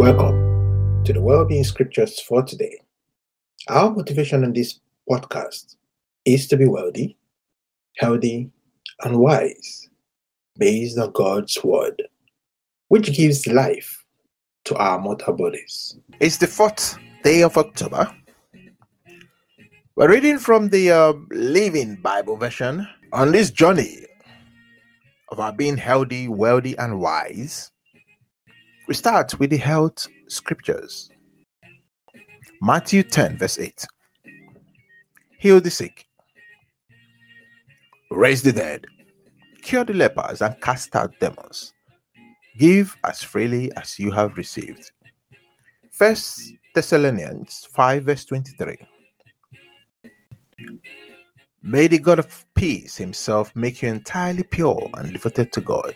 Welcome to the Wellbeing Scriptures for today. Our motivation in this podcast is to be wealthy, healthy, and wise based on God's Word, which gives life to our mortal bodies. It's the fourth day of October. We're reading from the uh, Living Bible version on this journey of our being healthy, wealthy, and wise. We start with the health scriptures. Matthew 10, verse 8. Heal the sick, raise the dead, cure the lepers, and cast out demons. Give as freely as you have received. First Thessalonians 5, verse 23. May the God of peace himself make you entirely pure and devoted to God.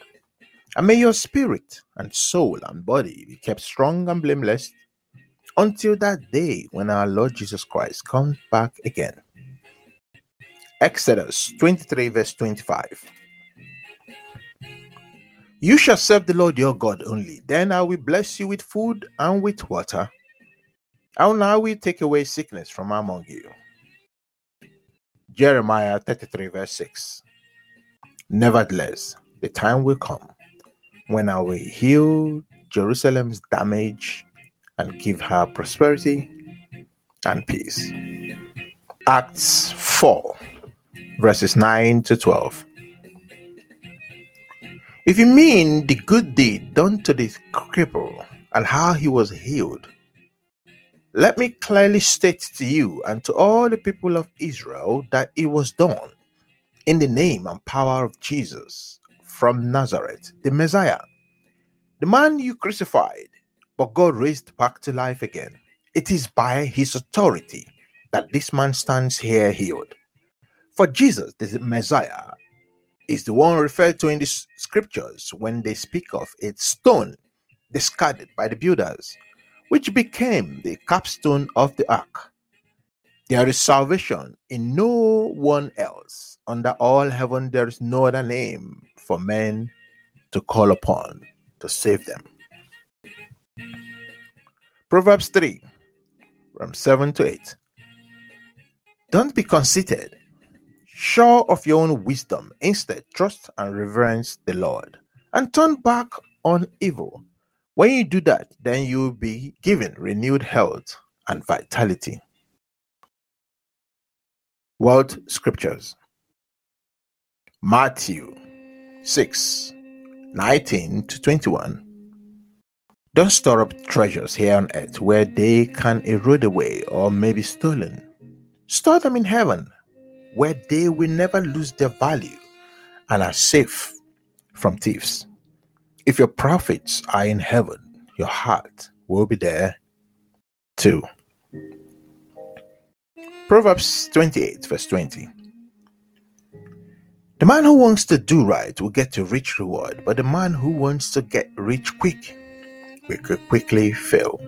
And may your spirit and soul and body be kept strong and blameless until that day when our Lord Jesus Christ comes back again. Exodus 23, verse 25. You shall serve the Lord your God only. Then I will bless you with food and with water. And I will take away sickness from among you. Jeremiah 33, verse 6. Nevertheless, the time will come when I will heal Jerusalem's damage and give her prosperity and peace. Acts 4, verses 9 to 12. If you mean the good deed done to this cripple and how he was healed, let me clearly state to you and to all the people of Israel that it was done in the name and power of Jesus from Nazareth, the Messiah, the man you crucified, but God raised back to life again. It is by his authority that this man stands here healed. For Jesus, the Messiah, is the one referred to in the scriptures when they speak of a stone discarded by the builders, which became the capstone of the ark. There is salvation in no one else. Under all heaven, there is no other name for men to call upon to save them. Proverbs 3 from 7 to 8. Don't be conceited, sure of your own wisdom. Instead, trust and reverence the Lord and turn back on evil. When you do that, then you'll be given renewed health and vitality. World Scriptures Matthew 6 19 to 21. Don't store up treasures here on earth where they can erode away or may be stolen. Store them in heaven where they will never lose their value and are safe from thieves. If your profits are in heaven, your heart will be there too. Proverbs 28, verse 20. The man who wants to do right will get a rich reward, but the man who wants to get rich quick will quickly fail.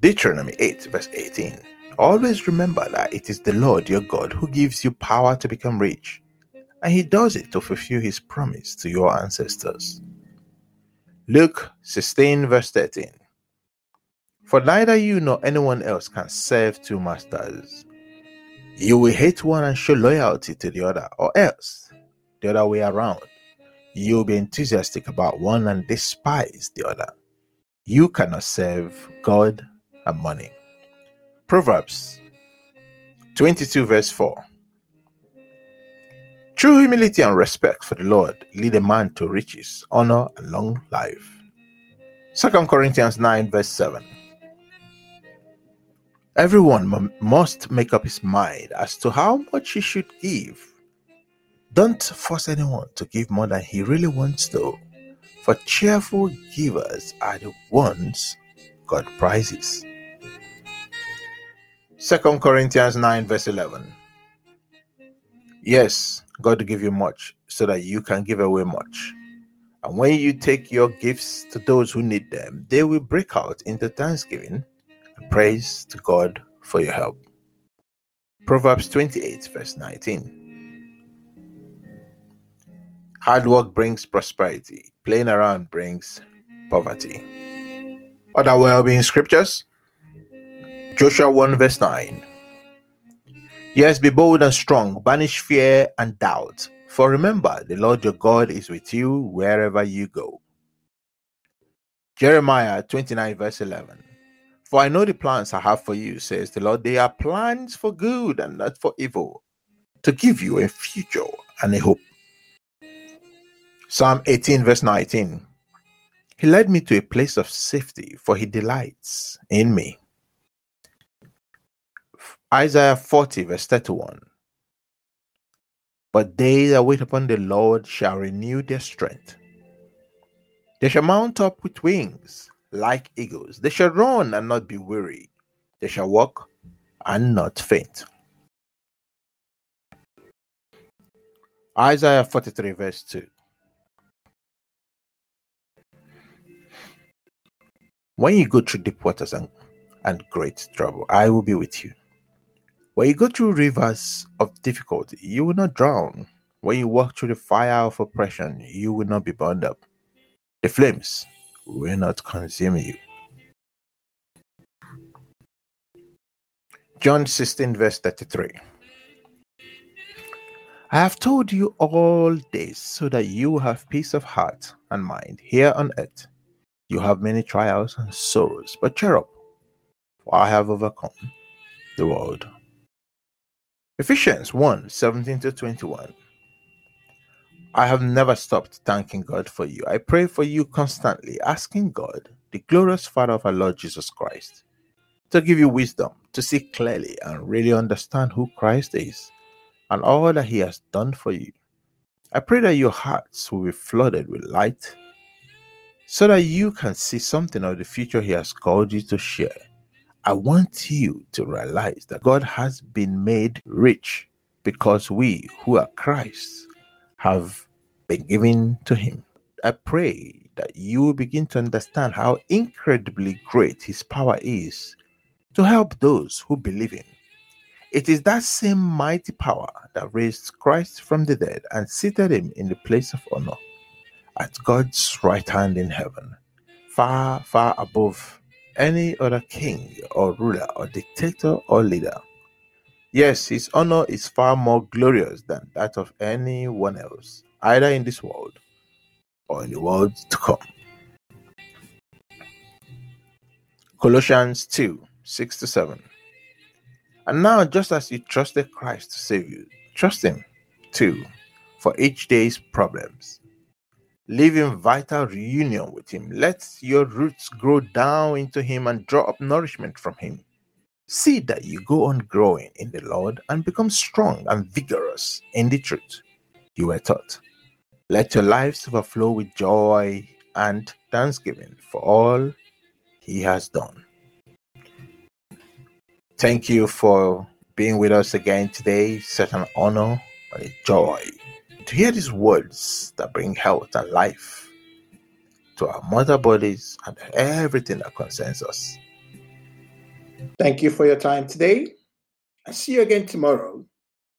Deuteronomy 8, verse 18. Always remember that it is the Lord your God who gives you power to become rich, and he does it to fulfill his promise to your ancestors. Luke 16, verse 13. For neither you nor anyone else can serve two masters. You will hate one and show loyalty to the other, or else the other way around. You'll be enthusiastic about one and despise the other. You cannot serve God and money. Proverbs 22, verse 4. True humility and respect for the Lord lead a man to riches, honor, and long life. 2 Corinthians 9, verse 7. Everyone must make up his mind as to how much he should give. Don't force anyone to give more than he really wants to, for cheerful givers are the ones God prizes. 2 Corinthians 9, verse 11. Yes, God give you much so that you can give away much. And when you take your gifts to those who need them, they will break out into thanksgiving Praise to God for your help. Proverbs 28, verse 19. Hard work brings prosperity, playing around brings poverty. Other well being scriptures Joshua 1 verse 9. Yes, be bold and strong, banish fear and doubt. For remember, the Lord your God is with you wherever you go. Jeremiah 29 verse 11. For I know the plans I have for you, says the Lord. They are plans for good and not for evil, to give you a future and a hope. Psalm 18 verse 19. He led me to a place of safety, for he delights in me. Isaiah 40, verse 31. But they that wait upon the Lord shall renew their strength. They shall mount up with wings like eagles. They shall run and not be weary. They shall walk and not faint. Isaiah 43, verse 2. When you go through deep waters and, and great trouble, I will be with you. When you go through rivers of difficulty, you will not drown. When you walk through the fire of oppression, you will not be burned up. The flames will not consume you. John 16, verse 33. I have told you all this so that you have peace of heart and mind here on earth. You have many trials and sorrows, but cheer up, for I have overcome the world. Ephesians 1 17 to 21. I have never stopped thanking God for you. I pray for you constantly, asking God, the glorious Father of our Lord Jesus Christ, to give you wisdom to see clearly and really understand who Christ is and all that He has done for you. I pray that your hearts will be flooded with light so that you can see something of the future He has called you to share I want you to realize that God has been made rich because we who are Christ have been given to Him. I pray that you will begin to understand how incredibly great His power is to help those who believe Him. It is that same mighty power that raised Christ from the dead and seated Him in the place of honor at God's right hand in heaven, far, far above any other king or ruler or dictator or leader. Yes, his honor is far more glorious than that of anyone else, either in this world or in the world to come. Colossians 2 6 to 7. And now, just as you trusted Christ to save you, trust Him too for each day's problems Live in vital reunion with Him. Let your roots grow down into Him and draw up nourishment from Him. See that you go on growing in the Lord and become strong and vigorous in the truth you were taught. Let your lives overflow with joy and thanksgiving for all He has done. Thank you for being with us again today. Such an honor and a joy to hear these words that bring health and life to our mother bodies and everything that concerns us. Thank you for your time today. I'll see you again tomorrow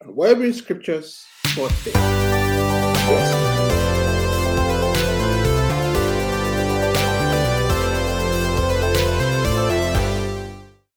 And on Wellbeing Scriptures for. Yes.